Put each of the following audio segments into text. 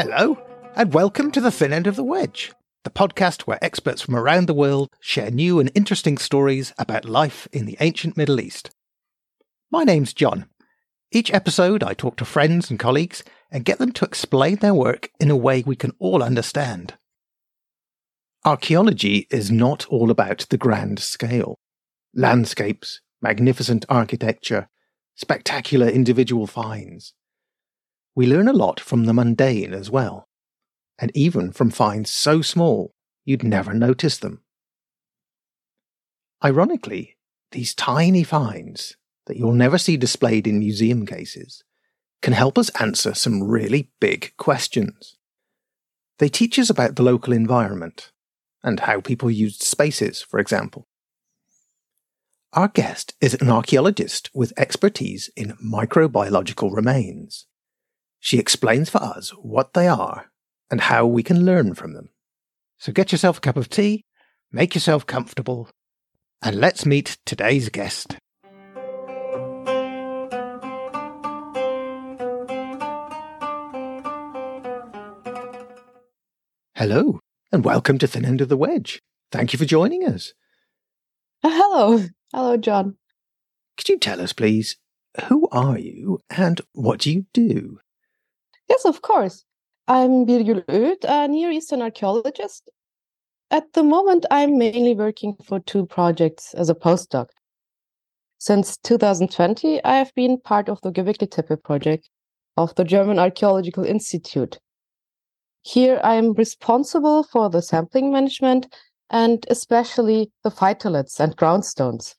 Hello, and welcome to The Thin End of the Wedge, the podcast where experts from around the world share new and interesting stories about life in the ancient Middle East. My name's John. Each episode, I talk to friends and colleagues and get them to explain their work in a way we can all understand. Archaeology is not all about the grand scale. Landscapes, magnificent architecture, spectacular individual finds. We learn a lot from the mundane as well, and even from finds so small you'd never notice them. Ironically, these tiny finds that you'll never see displayed in museum cases can help us answer some really big questions. They teach us about the local environment and how people used spaces, for example. Our guest is an archaeologist with expertise in microbiological remains. She explains for us what they are and how we can learn from them. So get yourself a cup of tea, make yourself comfortable, and let's meet today's guest. Hello, and welcome to Thin End of the Wedge. Thank you for joining us. Uh, hello. Hello, John. Could you tell us, please, who are you and what do you do? Yes, of course. I'm Birgül Öğüt, a Near Eastern archaeologist. At the moment, I'm mainly working for two projects as a postdoc. Since 2020, I have been part of the Göbekli Tepe project of the German Archaeological Institute. Here, I am responsible for the sampling management and especially the phytoliths and groundstones.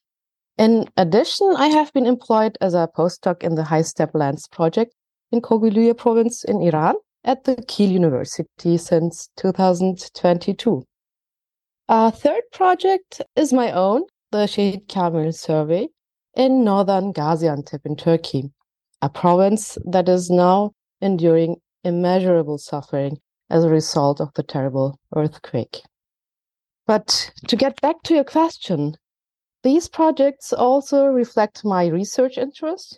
In addition, I have been employed as a postdoc in the High Steppe Lands project in Kohgiluyeh province in Iran at the Kiel University since 2022. A third project is my own, the Şehit Kamil survey in northern Gaziantep in Turkey, a province that is now enduring immeasurable suffering as a result of the terrible earthquake. But to get back to your question, these projects also reflect my research interests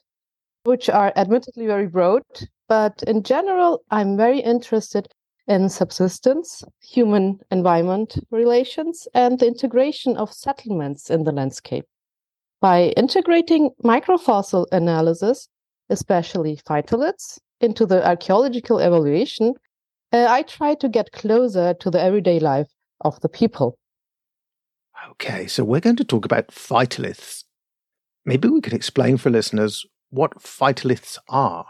which are admittedly very broad, but in general, I'm very interested in subsistence, human environment relations, and the integration of settlements in the landscape. By integrating microfossil analysis, especially phytoliths, into the archaeological evaluation, uh, I try to get closer to the everyday life of the people. Okay, so we're going to talk about phytoliths. Maybe we could explain for listeners what phytoliths are.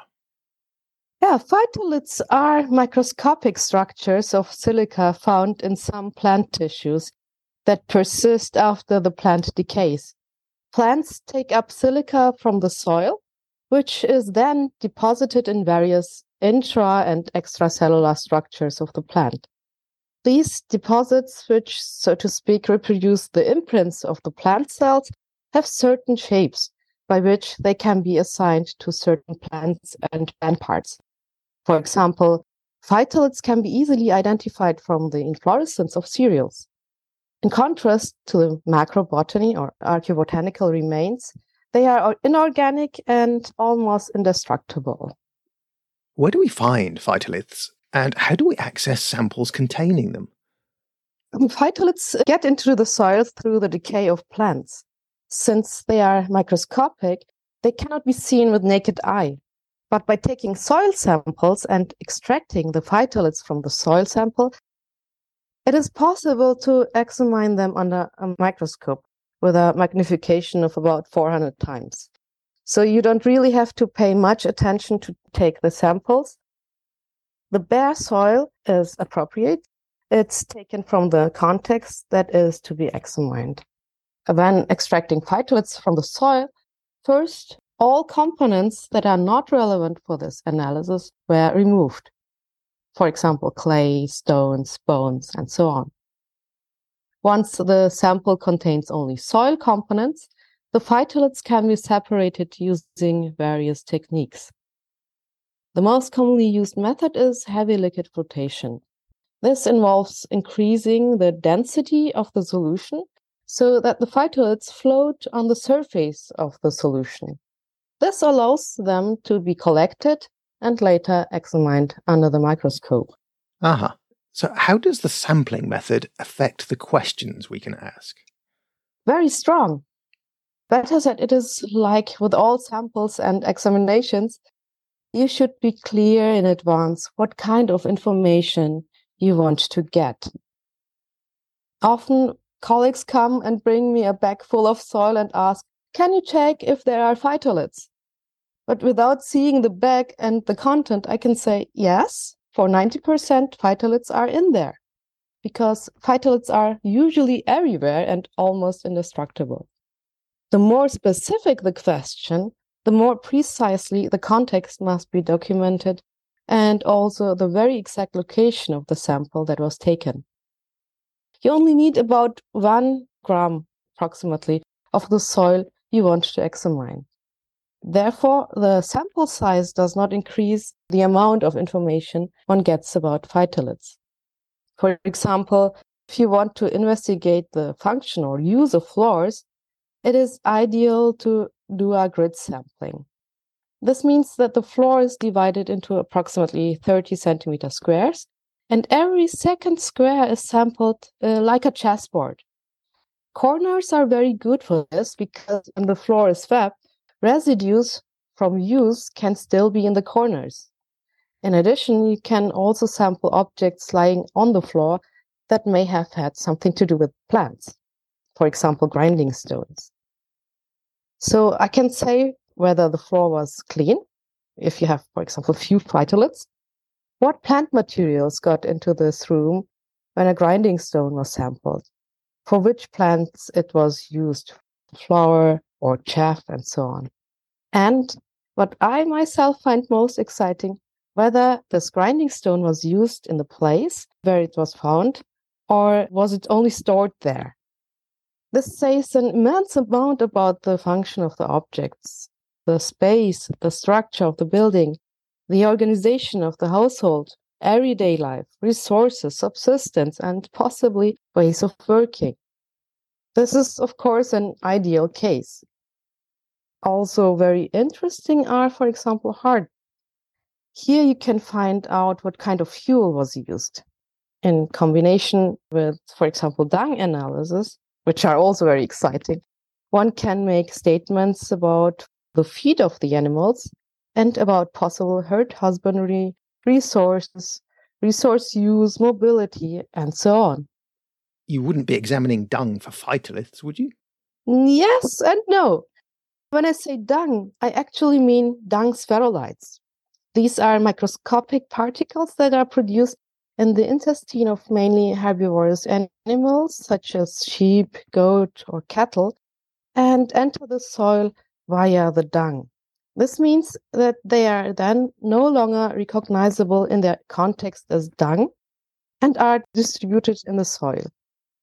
Yeah, phytoliths are microscopic structures of silica found in some plant tissues that persist after the plant decays. Plants take up silica from the soil, which is then deposited in various intra and extracellular structures of the plant. These deposits, which, so to speak, reproduce the imprints of the plant cells, have certain shapes by which they can be assigned to certain plants and plant parts. For example, phytoliths can be easily identified from the inflorescence of cereals. In contrast to the macrobotany or archaeobotanical remains, they are inorganic and almost indestructible. Where do we find phytoliths and how do we access samples containing them? Phytoliths get into the soil through the decay of plants since they are microscopic, they cannot be seen with naked eye. But by taking soil samples and extracting the phytoliths from the soil sample, it is possible to examine them under a microscope with a magnification of about 400 times. So you don't really have to pay much attention to take the samples. The bare soil is appropriate. It's taken from the context that is to be examined. When extracting phytoliths from the soil, first, all components that are not relevant for this analysis were removed. For example, clay, stones, bones, and so on. Once the sample contains only soil components, the phytoliths can be separated using various techniques. The most commonly used method is heavy liquid flotation. This involves increasing the density of the solution so that the phytoliths float on the surface of the solution. This allows them to be collected and later examined under the microscope. Aha. Uh-huh. So, how does the sampling method affect the questions we can ask? Very strong. Better said, it is like with all samples and examinations, you should be clear in advance what kind of information you want to get. Often, colleagues come and bring me a bag full of soil and ask, Can you check if there are phytoliths? But without seeing the bag and the content, I can say, Yes, for 90%, phytoliths are in there because phytoliths are usually everywhere and almost indestructible. The more specific the question, the more precisely the context must be documented and also the very exact location of the sample that was taken. You only need about one gram approximately of the soil you want to examine. Therefore, the sample size does not increase the amount of information one gets about phytoliths. For example, if you want to investigate the function or use of floors, it is ideal to do a grid sampling. This means that the floor is divided into approximately 30 centimeter squares, and every second square is sampled uh, like a chessboard. Corners are very good for this because when the floor is swept, residues from use can still be in the corners. In addition, you can also sample objects lying on the floor that may have had something to do with plants, for example, grinding stones. So I can say whether the floor was clean, if you have, for example, few phytoliths, what plant materials got into this room when a grinding stone was sampled, for which plants it was used, flour or chaff, and so on. And what I myself find most exciting, whether this grinding stone was used in the place where it was found, or was it only stored there? This says an immense amount about the function of the objects, the space, the structure of the building, the organization of the household, everyday life, resources, subsistence, and possibly ways of working. This is, of course, an ideal case. Also, very interesting are, for example, hard. Here you can find out what kind of fuel was used. In combination with, for example, dung analysis, which are also very exciting. One can make statements about the feed of the animals and about possible herd husbandry, resources, resource use, mobility, and so on. You wouldn't be examining dung for phytoliths, would you? Yes and no. When I say dung, I actually mean dung spherulites. These are microscopic particles that are produced in the intestine of mainly herbivorous animals such as sheep, goat, or cattle, and enter the soil via the dung. This means that they are then no longer recognizable in their context as dung and are distributed in the soil.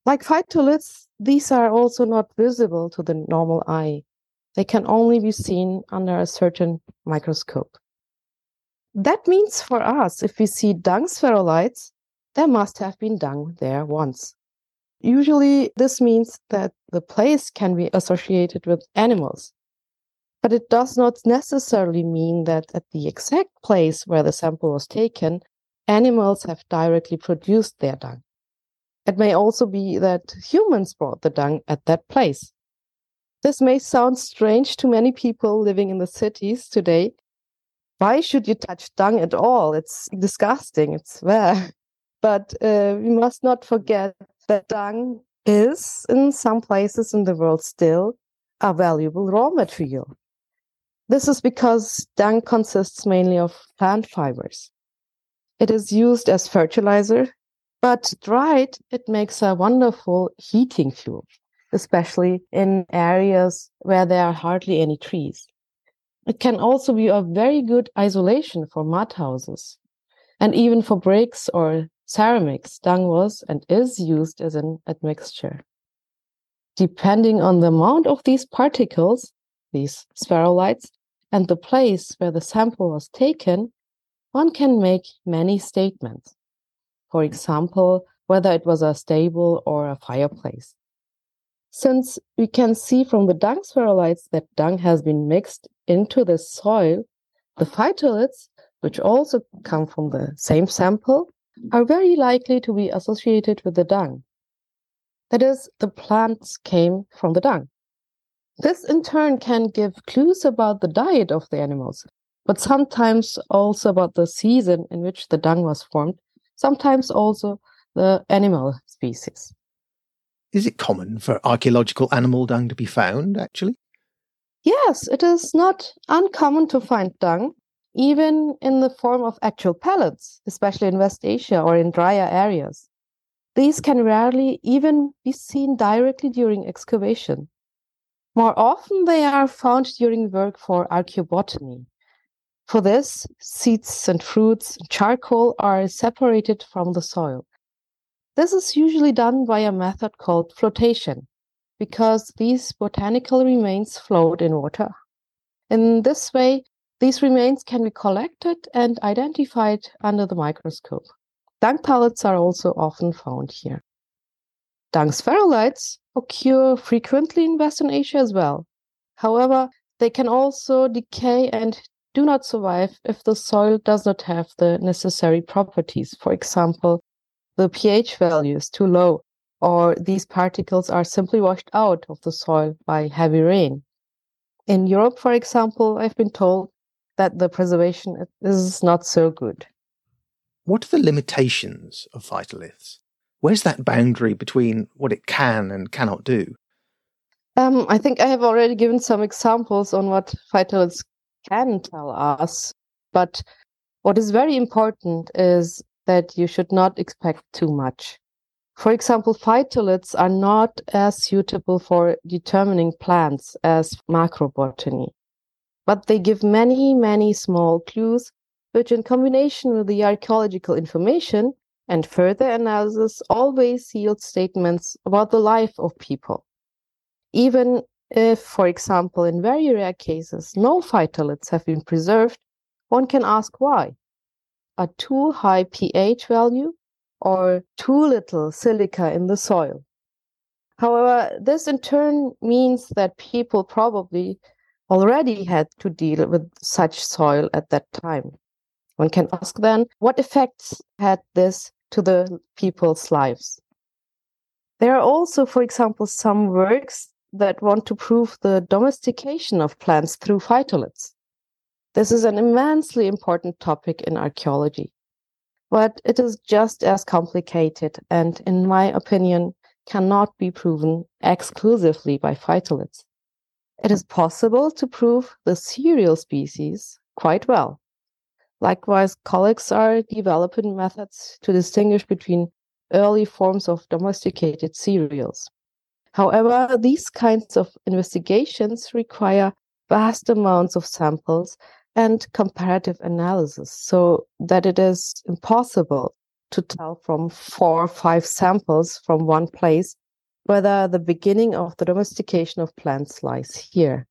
Like phytoliths, these are also not visible to the normal eye. They can only be seen under a certain microscope. That means for us, if we see dung spherulites, there must have been dung there once. Usually, this means that the place can be associated with animals. But it does not necessarily mean that at the exact place where the sample was taken, animals have directly produced their dung. It may also be that humans brought the dung at that place. This may sound strange to many people living in the cities today, why should you touch dung at all? It's disgusting. It's there. But uh, we must not forget that dung is, in some places in the world, still a valuable raw material. This is because dung consists mainly of plant fibers. It is used as fertilizer, but dried, it makes a wonderful heating fuel, especially in areas where there are hardly any trees. It can also be a very good isolation for mud houses. And even for bricks or ceramics, dung was and is used as an admixture. Depending on the amount of these particles, these spherulites, and the place where the sample was taken, one can make many statements. For mm. example, whether it was a stable or a fireplace. Since we can see from the dung spherulites that dung has been mixed into the soil, the phytoliths which also come from the same sample, mm. are very likely to be associated with the dung. That is, the plants came from the dung. This in turn can give clues about the diet of the animals, but sometimes also about the season in which the dung was formed, sometimes also the animal species. Is it common for archaeological animal dung to be found, actually? Yes, it is not uncommon to find dung, even in the form of actual pellets, especially in West Asia or in drier areas. These can rarely even be seen directly during excavation. More often, they are found during work for archaeobotany. For this, seeds and fruits and charcoal are separated from the soil. This is usually done by a method called flotation, because these botanical remains float in water. In this way, these remains can be collected and identified under the microscope. Dung pellets are also often found here. Dung spherulites occur frequently in Western Asia as well. However, they can also decay and do not survive if the soil does not have the necessary properties. For example, the pH value is too low, or these particles are simply washed out of the soil by heavy rain. In Europe, for example, I've been told that the preservation is not so good. What are the limitations of phytoliths? Where's that boundary between what it can and cannot do? Um, I think I have already given some examples on what phytoliths can tell us, but what is very important is that you should not expect too much. For example, phytoliths are not as suitable for determining plants as macrobotany, but they give many, many small clues, which, in combination with the archaeological information and further analysis, always yield statements about the life of people. Even if, for example, in very rare cases, no phytoliths have been preserved, one can ask why. A too high pH value or too little silica in the soil. However, this in turn means that people probably already had to deal with such soil at that time. One can ask then, what effects had this to the people's lives? There are also, for example, some works that want to prove the domestication of plants through phytoliths. This is an immensely important topic in archaeology but it is just as complicated and, in my opinion, cannot be proven exclusively by phytoliths. It is possible to prove the cereal species quite well. Likewise, colleagues are developing methods to distinguish between early forms of domesticated cereals. However, these kinds of investigations require vast amounts of samples and comparative analysis so that it is impossible to tell from four or five samples from one place whether the beginning of the domestication of plants lies here.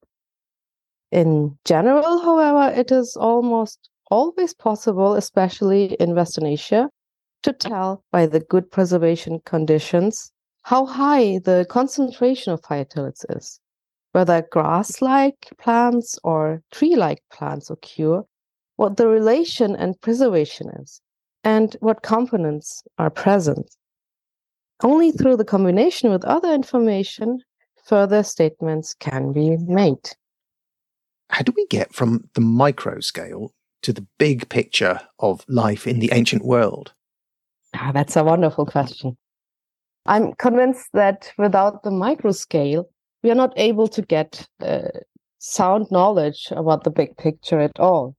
In general, however, it is almost always possible, especially in Western Asia, to tell by the good preservation conditions how high the concentration of phytoliths is whether grass like plants or tree like plants occur, what the relation and preservation is, and what components are present. Only through the combination with other information, further statements can be made. How do we get from the micro scale to the big picture of life in the ancient world? Ah, that's a wonderful question. I'm convinced that without the micro scale, we are not able to get uh, sound knowledge about the big picture at all.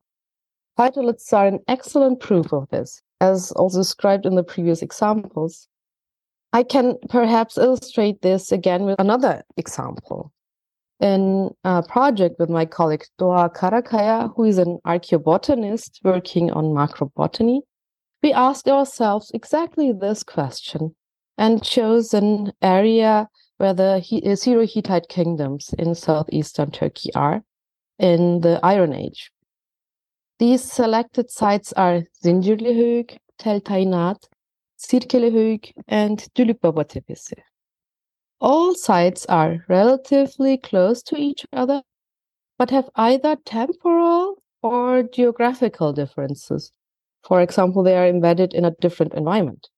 Phytoliths are an excellent proof of this, as also described in the previous examples. I can perhaps illustrate this again with another example. In a project with my colleague Doğa Karakaya, who is an archaeobotanist working on macrobotany, we asked ourselves exactly this question and chose an area where the uh, Syro-Hittite kingdoms in southeastern Turkey are in the Iron Age. These selected sites are Zincirlihöyük, Tell Tayinat, Sirkelihöyük, and Dülükbaba Tepesi. All sites are relatively close to each other, but have either temporal or geographical differences. For example, they are embedded in a different environment.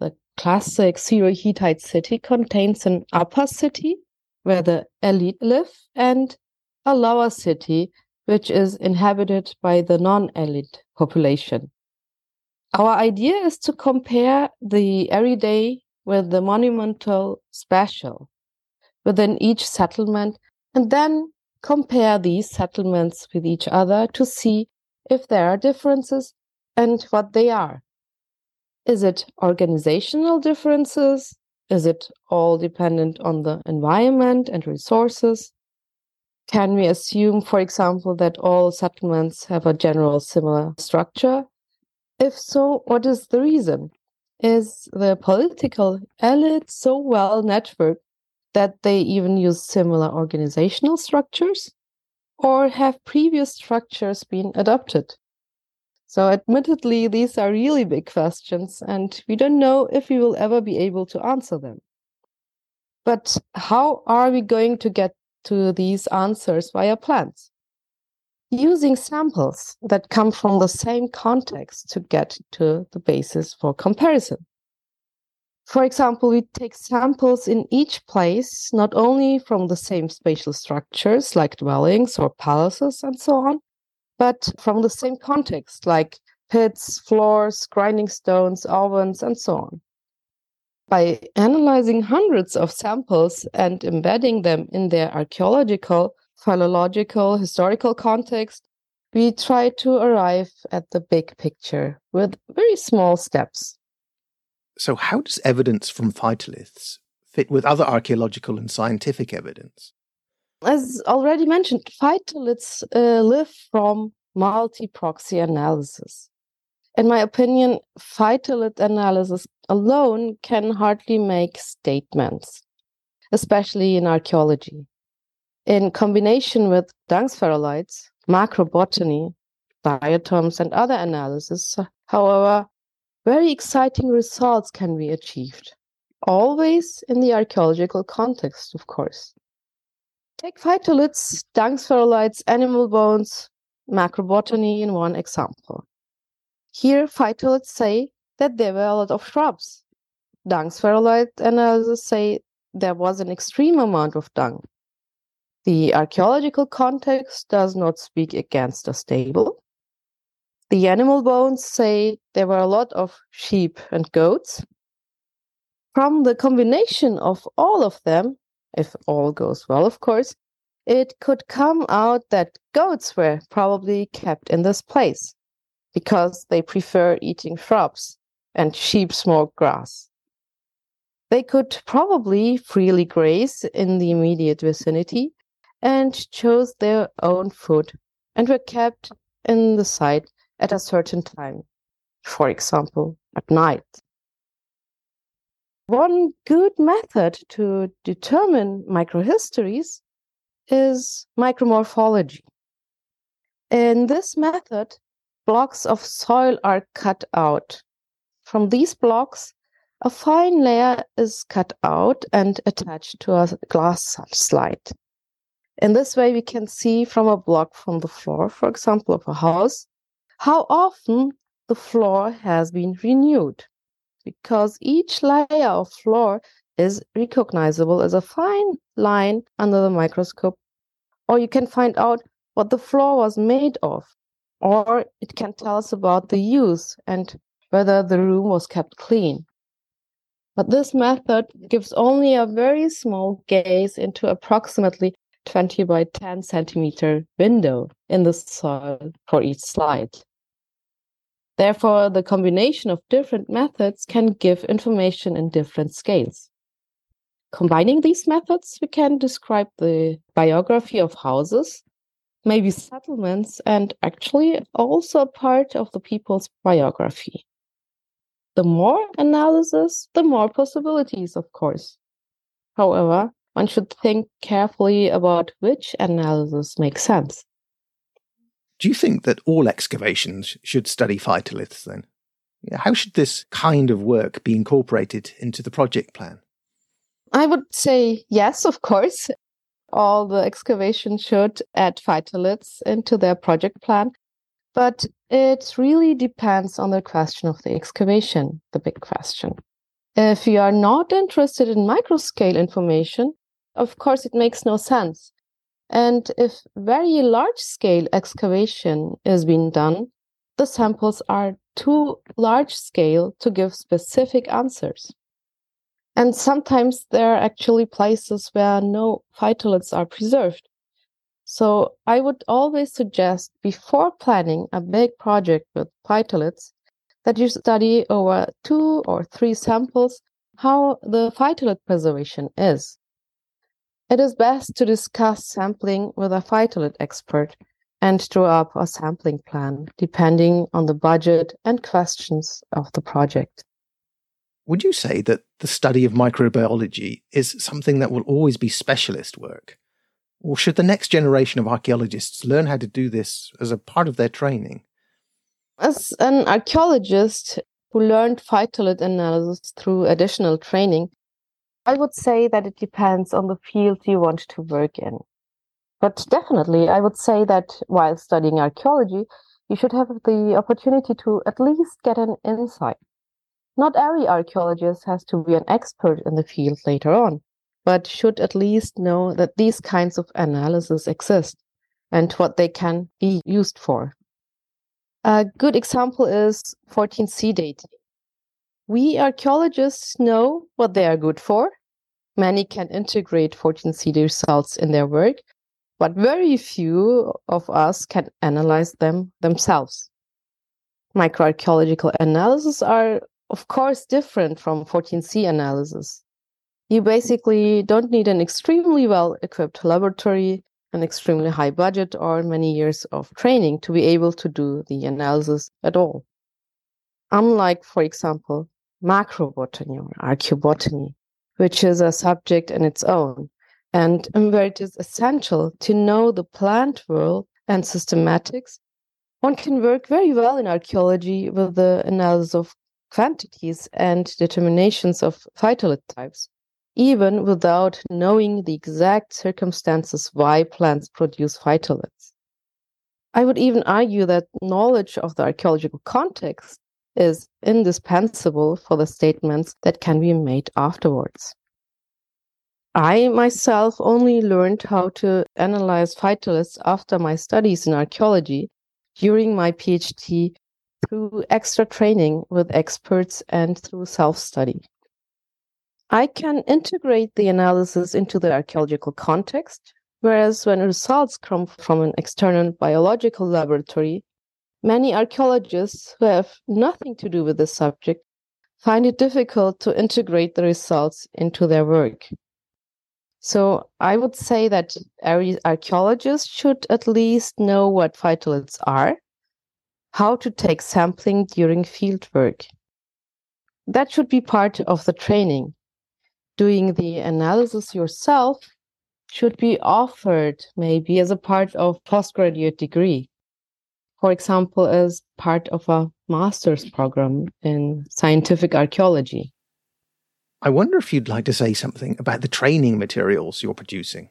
The classic Syro Hittite city contains an upper city where the elite live and a lower city which is inhabited by the non elite population. Our idea is to compare the everyday with the monumental special within each settlement and then compare these settlements with each other to see if there are differences and what they are. Is it organizational differences? Is it all dependent on the environment and resources? Can we assume, for example, that all settlements have a general similar structure? If so, what is the reason? Is the political elite so well networked that they even use similar organizational structures? Or have previous structures been adopted? So, admittedly, these are really big questions, and we don't know if we will ever be able to answer them. But how are we going to get to these answers via plans? Using samples that come from the same context to get to the basis for comparison. For example, we take samples in each place, not only from the same spatial structures like dwellings or palaces and so on, but from the same context like pits, floors, grinding stones, ovens, and so on. By analyzing hundreds of samples and embedding them in their archaeological, philological, historical context, we try to arrive at the big picture with very small steps. So, how does evidence from phytoliths fit with other archaeological and scientific evidence? As already mentioned, phytoliths uh, live from multi proxy analysis. In my opinion, phytolith analysis alone can hardly make statements, especially in archaeology. In combination with dung spherulites, macrobotany, diatoms, and other analysis, however, very exciting results can be achieved, always in the archaeological context, of course. Take phytoliths, dung spherulites, animal bones, macrobotany in one example. Here, phytoliths say that there were a lot of shrubs. Dung spherulite analysis say there was an extreme amount of dung. The archaeological context does not speak against a stable, the animal bones say there were a lot of sheep and goats. From the combination of all of them, if all goes well, of course, it could come out that goats were probably kept in this place because they prefer eating shrubs and sheep smoke grass. They could probably freely graze in the immediate vicinity and chose their own food and were kept in the site at a certain time, for example, at night. One good method to determine microhistories is micromorphology. In this method, blocks of soil are cut out. From these blocks, a fine layer is cut out and attached to a glass slide. In this way, we can see from a block from the floor, for example, of a house, how often the floor has been renewed because each layer of floor is recognizable as a fine line under the microscope or you can find out what the floor was made of or it can tell us about the use and whether the room was kept clean. But this method gives only a very small gaze into approximately 20 by 10 centimeter window in the soil for each slide. Therefore, the combination of different methods can give information in different scales. Combining these methods, we can describe the biography of houses, maybe settlements, and actually also a part of the people's biography. The more analysis, the more possibilities, of course. However, one should think carefully about which analysis makes sense. Do you think that all excavations should study phytoliths then? How should this kind of work be incorporated into the project plan? I would say yes, of course. All the excavations should add phytoliths into their project plan. But it really depends on the question of the excavation, the big question. If you are not interested in microscale information, of course, it makes no sense. And if very large scale excavation is being done, the samples are too large scale to give specific answers. And sometimes there are actually places where no phytoliths are preserved. So I would always suggest before planning a big project with phytoliths that you study over two or three samples how the phytolith preservation is. It is best to discuss sampling with a phytolith expert and draw up a sampling plan depending on the budget and questions of the project. Would you say that the study of microbiology is something that will always be specialist work? Or should the next generation of archaeologists learn how to do this as a part of their training? As an archaeologist who learned phytolith analysis through additional training, I would say that it depends on the field you want to work in. But definitely, I would say that while studying archaeology, you should have the opportunity to at least get an insight. Not every archaeologist has to be an expert in the field later on, but should at least know that these kinds of analysis exist and what they can be used for. A good example is 14C dating. We archaeologists know what they are good for. Many can integrate 14C results in their work, but very few of us can analyze them themselves. Microarchaeological analysis are, of course, different from 14C analysis. You basically don't need an extremely well equipped laboratory, an extremely high budget, or many years of training to be able to do the analysis at all. Unlike, for example, macrobotany or archaeobotany, which is a subject in its own, and where it is essential to know the plant world and systematics, one can work very well in archaeology with the analysis of quantities and determinations of phytolith types, even without knowing the exact circumstances why plants produce phytoliths. I would even argue that knowledge of the archaeological context is indispensable for the statements that can be made afterwards. I myself only learned how to analyze phytoliths after my studies in archaeology during my PhD through extra training with experts and through self study. I can integrate the analysis into the archaeological context, whereas when results come from an external biological laboratory, many archaeologists who have nothing to do with the subject find it difficult to integrate the results into their work. So I would say that archaeologists should at least know what phytoliths are, how to take sampling during field work. That should be part of the training. Doing the analysis yourself should be offered maybe as a part of postgraduate degree. For example, as part of a master's program in scientific archaeology. I wonder if you'd like to say something about the training materials you're producing.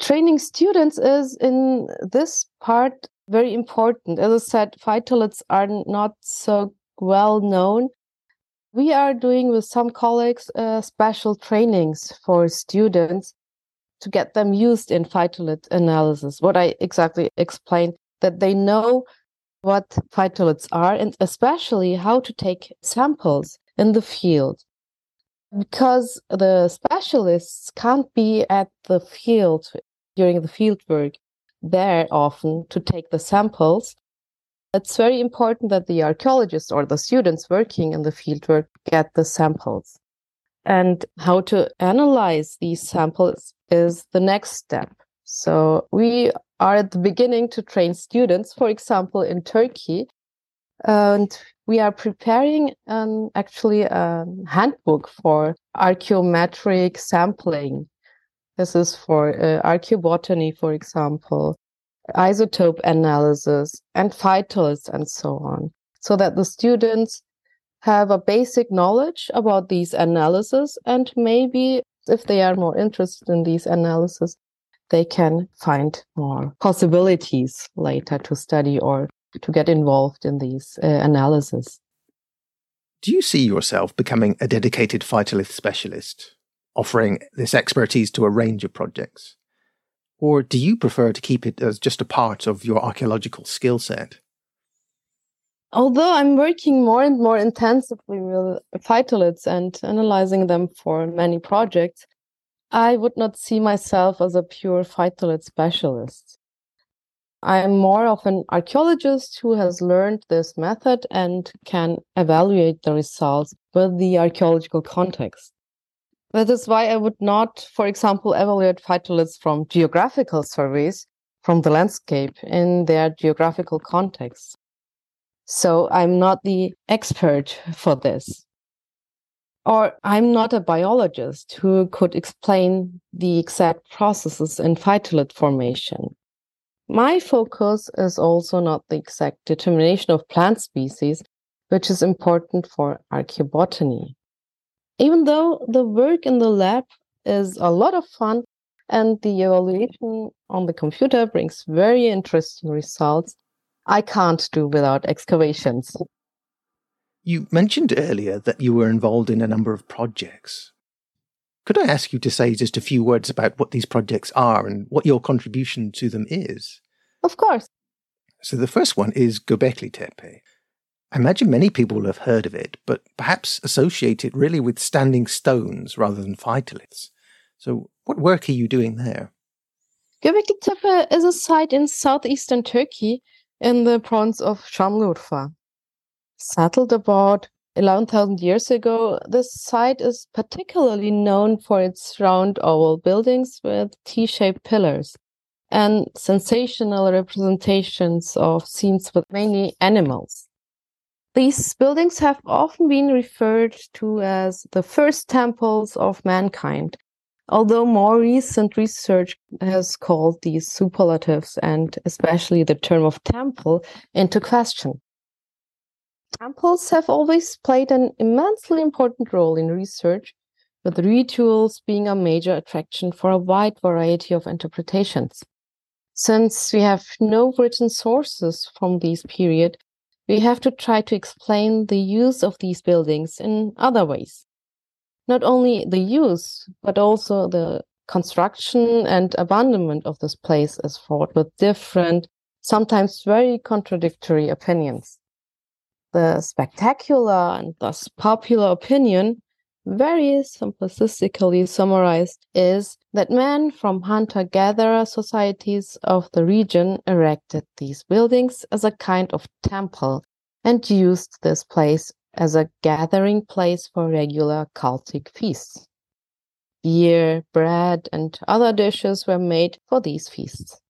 Training students is in this part very important. As I said, phytoliths are not so well known. We are doing with some colleagues uh, special trainings for students to get them used in phytolith analysis. What I exactly explained that they know what phytoliths are and especially how to take samples in the field. Because the specialists can't be at the field during the field work there often to take the samples. It's very important that the archaeologists or the students working in the fieldwork get the samples. And how to analyze these samples is the next step. So we are at the beginning to train students for example in turkey and we are preparing um, actually a handbook for archaeometric sampling. This is for uh, archaeobotany, for example, isotope analysis, and phytoliths, and so on, so that the students have a basic knowledge about these analyses and maybe if they are more interested in these analyses they can find more possibilities later to study or to get involved in these uh, analysis. Do you see yourself becoming a dedicated phytolith specialist, offering this expertise to a range of projects? Or do you prefer to keep it as just a part of your archaeological skill set? Although I'm working more and more intensively with phytoliths and analyzing them for many projects, I would not see myself as a pure phytolith specialist. I am more of an archaeologist who has learned this method and can evaluate the results with the archaeological context. That is why I would not, for example, evaluate phytoliths from geographical surveys from the landscape in their geographical context. So I'm not the expert for this. Or I'm not a biologist who could explain the exact processes in phytolith formation. My focus is also not the exact determination of plant species, which is important for archaeobotany. Even though the work in the lab is a lot of fun and the evaluation on the computer brings very interesting results, I can't do without excavations. You mentioned earlier that you were involved in a number of projects. Could I ask you to say just a few words about what these projects are and what your contribution to them is? Of course. So the first one is Göbekli Tepe. I imagine many people will have heard of it, but perhaps associate it really with standing stones rather than phytoliths. So what work are you doing there? Göbekli Tepe is a site in southeastern Turkey in the province of Şanlıurfa. Settled about 11,000 years ago, this site is particularly known for its round oval buildings with T shaped pillars and sensational representations of scenes with many animals. These buildings have often been referred to as the first temples of mankind although more recent research has called these superlatives and especially the term of temple into question. Temples have always played an immensely important role in research, with rituals being a major attraction for a wide variety of interpretations. Since we have no written sources from this period, we have to try to explain the use of these buildings in other ways not only the use, but also the construction and abandonment of this place is fraught with different, sometimes very contradictory opinions. The spectacular and thus popular opinion, very simplistically summarized, is that men from hunter gatherer societies of the region erected these buildings as a kind of temple and used this place as a gathering place for regular cultic feasts. Beer, bread, and other dishes were made for these feasts.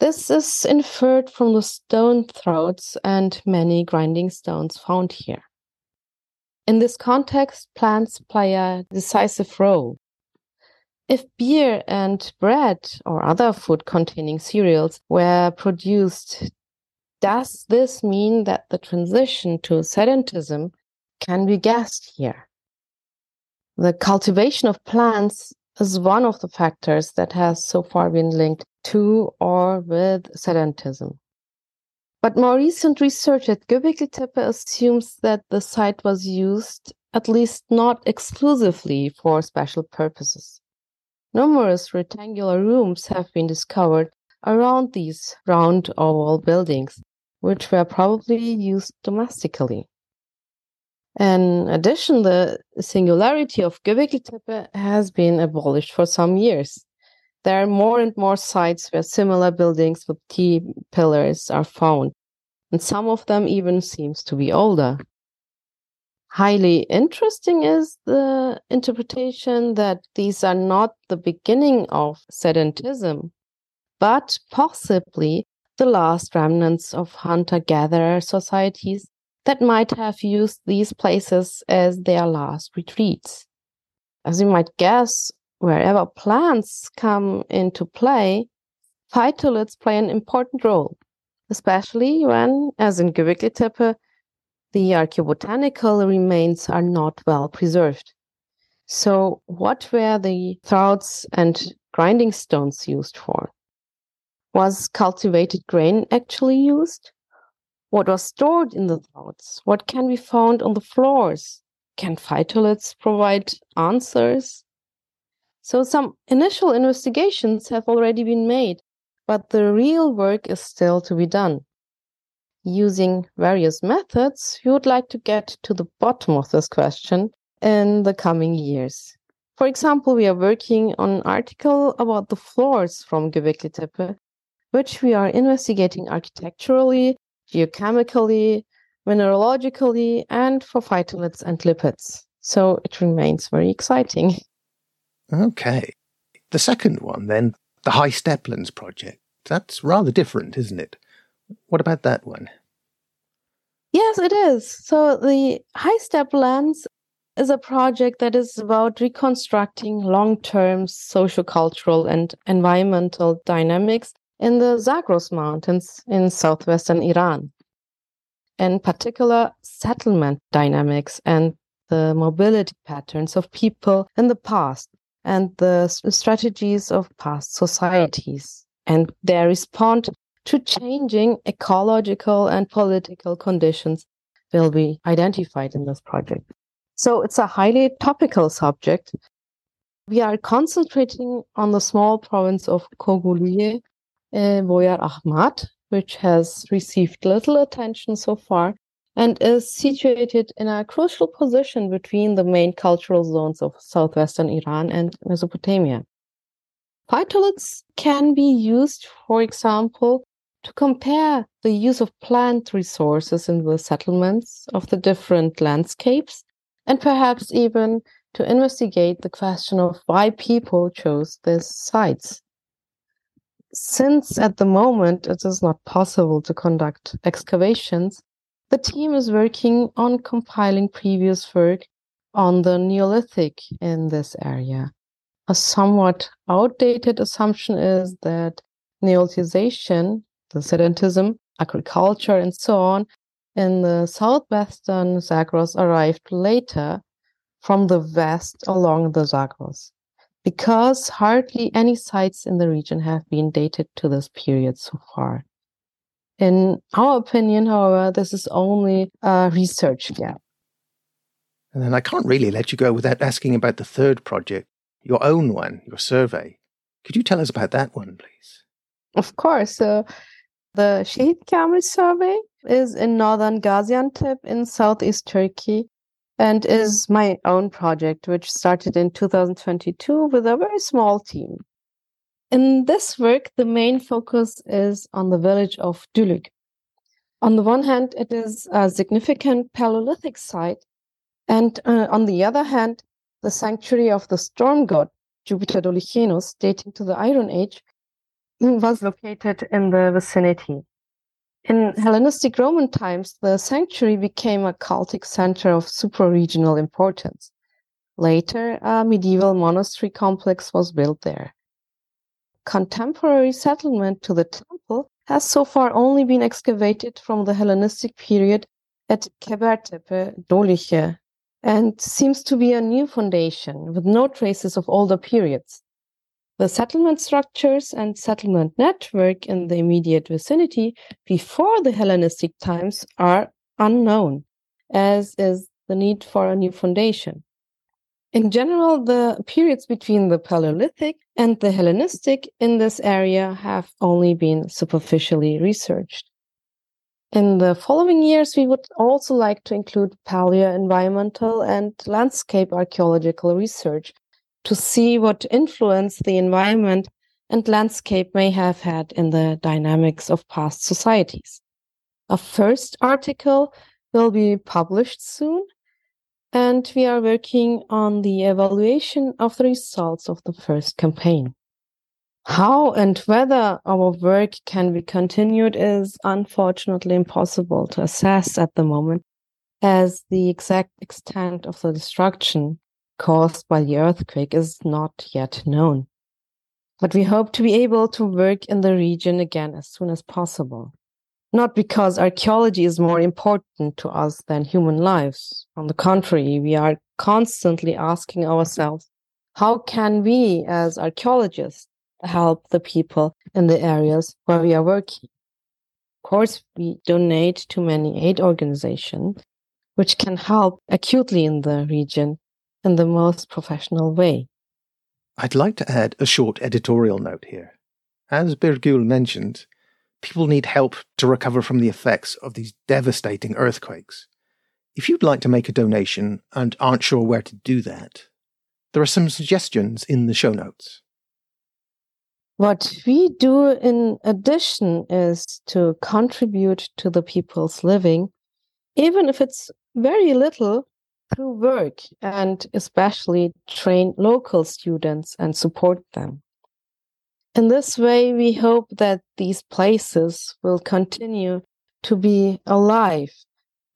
This is inferred from the stone throats and many grinding stones found here. In this context, plants play a decisive role. If beer and bread or other food containing cereals were produced does this mean that the transition to sedentism can be guessed here? The cultivation of plants is one of the factors that has so far been linked to or with sedentism. But more recent research at Göbekli Tepe assumes that the site was used, at least not exclusively, for special purposes. Numerous rectangular rooms have been discovered around these round oval buildings, which were probably used domestically. In addition, the singularity of Göbekli Tepe has been abolished for some years. There are more and more sites where similar buildings with T pillars are found, and some of them even seems to be older. Highly interesting is the interpretation that these are not the beginning of sedentism, but possibly the last remnants of hunter gatherer societies that might have used these places as their last retreats. As you might guess, wherever plants come into play, phytoliths play an important role, especially when, as in Göbekli Tepe, the archaeobotanical remains are not well preserved. So, what were the throughts and grinding stones used for? Was cultivated grain actually used? What was stored in the vaults? What can be found on the floors? Can phytoliths provide answers? So, some initial investigations have already been made, but the real work is still to be done. Using various methods, we would like to get to the bottom of this question in the coming years. For example, we are working on an article about the floors from Göbekli Tepe, which we are investigating architecturally, geochemically, mineralogically, and for phytoliths and lipids. So it remains very exciting. Okay. The second one, then, the High Steplands project. That's rather different, isn't it? What about that one? Yes, it is. So the High Steplands is a project that is about reconstructing long-term social-cultural and environmental dynamics in the Zagros Mountains in southwestern Iran. In particular, settlement dynamics and the mobility patterns of people in the past and the strategies of past societies and their response to changing ecological and political conditions will be identified in this project. So it's a highly topical subject. We are concentrating on the small province of Kohgiluyeh uh, Boyer Ahmad, which has received little attention so far and is situated in a crucial position between the main cultural zones of southwestern Iran and Mesopotamia. Phytoliths can be used, for example, to compare the use of plant resources in the settlements of the different landscapes, and perhaps even to investigate the question of why people chose these sites since at the moment it is not possible to conduct excavations, the team is working on compiling previous work on the Neolithic in this area. A somewhat outdated assumption is that Neolithization, the sedentism, agriculture, and so on, in the southwestern Zagros arrived later from the west along the Zagros because hardly any sites in the region have been dated to this period so far. In our opinion, however, this is only a research gap. And then I can't really let you go without asking about the third project, your own one, your survey. Could you tell us about that one, please? Of course. So the Şehitkamil survey is in northern Gaziantep in southeast Turkey and is my own project, which started in 2022 with a very small team. In this work, the main focus is on the village of Dülük. On the one hand, it is a significant Paleolithic site, and uh, on the other hand, the sanctuary of the storm god Jupiter Dolichenus, dating to the Iron Age, was located in the vicinity. In Hellenistic Roman times, the sanctuary became a cultic center of supra-regional importance. Later, a medieval monastery complex was built there. Contemporary settlement to the temple has so far only been excavated from the Hellenistic period at Kebertepe, Doliche, and seems to be a new foundation with no traces of older periods. The settlement structures and settlement network in the immediate vicinity before the Hellenistic times are unknown, as is the need for a new foundation. In general, the periods between the Paleolithic and the Hellenistic in this area have only been superficially researched. In the following years, we would also like to include paleo environmental and landscape archaeological research to see what influence the environment and landscape may have had in the dynamics of past societies. A first article will be published soon, and we are working on the evaluation of the results of the first campaign. How and whether our work can be continued is unfortunately impossible to assess at the moment, as the exact extent of the destruction caused by the earthquake is not yet known. But we hope to be able to work in the region again as soon as possible. Not because archaeology is more important to us than human lives. On the contrary, we are constantly asking ourselves, how can we as archaeologists help the people in the areas where we are working? Of course, we donate to many aid organizations, which can help acutely in the region in the most professional way. I'd like to add a short editorial note here. As Birgül mentioned, people need help to recover from the effects of these devastating earthquakes. If you'd like to make a donation and aren't sure where to do that, there are some suggestions in the show notes. What we do in addition is to contribute to the people's living, even if it's very little, through work and especially train local students and support them. In this way, we hope that these places will continue to be alive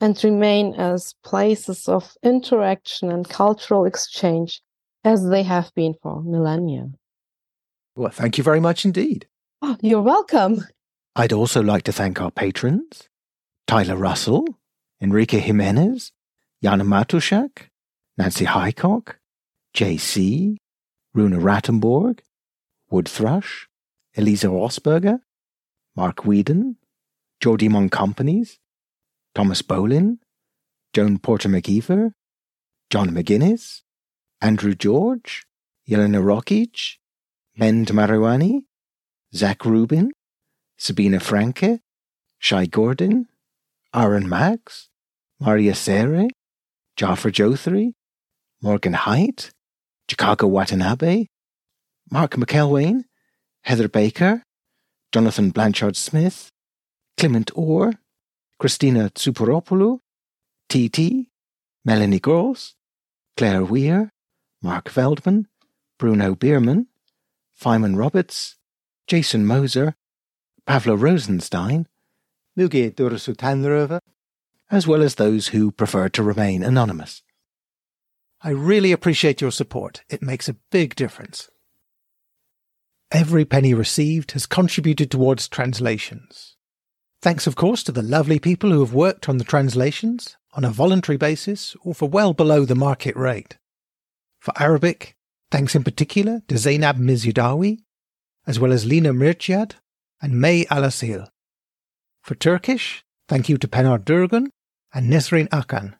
and remain as places of interaction and cultural exchange as they have been for millennia. Well, thank you very much indeed. Oh, you're welcome. I'd also like to thank our patrons Tyler Russell, Enrique Jimenez, Jana Matuszak, Nancy Highcock, JC, Runa Rattenborg, Wood Thrush, Elisa Rosberger, Mark Whedon, Jody Moncompanies, Thomas Bolin, Joan Porter McGeever, John McGuinness, Andrew George, Yelena Rokic, Mend Mariwani, Zach Rubin, Sabina Franke, Shai Gordon, Aaron Max, Maria Sere, Jaafar Jotheri, Morgan Haidt, Chikako Watanabe, Mark McElwain, Heather Baker, Jonathan Blanchard Smith, Clement Orr, Christina Tsouparopoulou, TT, Melanie Gross, Claire Weir, Mark Veldman, Bruno Bierman, Feynman Roberts, Jason Moser, Pavlo Rosenstein, Muge Dursutanrova, as well as those who prefer to remain anonymous. I really appreciate your support. It makes a big difference. Every penny received has contributed towards translations. Thanks, of course, to the lovely people who have worked on the translations on a voluntary basis or for well below the market rate. For Arabic, thanks in particular to Zainab Mizyudawi, as well as Lina Mirciad and May Alasil. For Turkish, thank you to Pınar Durgun and Nesrin Akan.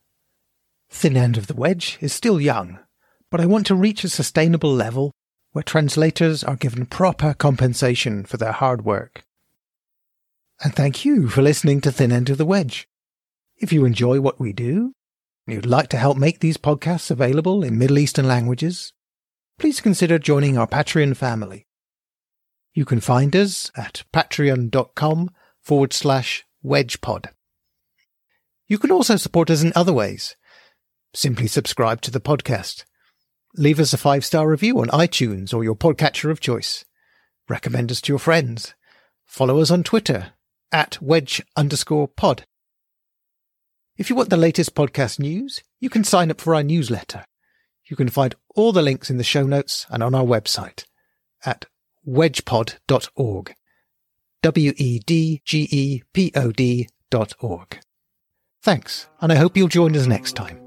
Thin End of the Wedge is still young, but I want to reach a sustainable level where translators are given proper compensation for their hard work. And thank you for listening to Thin End of the Wedge. If you enjoy what we do, and you'd like to help make these podcasts available in Middle Eastern languages, please consider joining our Patreon family. You can find us at patreon.com forward slash wedgepod. You can also support us in other ways. Simply subscribe to the podcast. Leave us a five star review on iTunes or your podcatcher of choice. Recommend us to your friends. Follow us on Twitter at wedge underscore pod. If you want the latest podcast news, you can sign up for our newsletter. You can find all the links in the show notes and on our website at wedgepod.org. W E D G E P O D dot org. Thanks, and I hope you'll join us next time.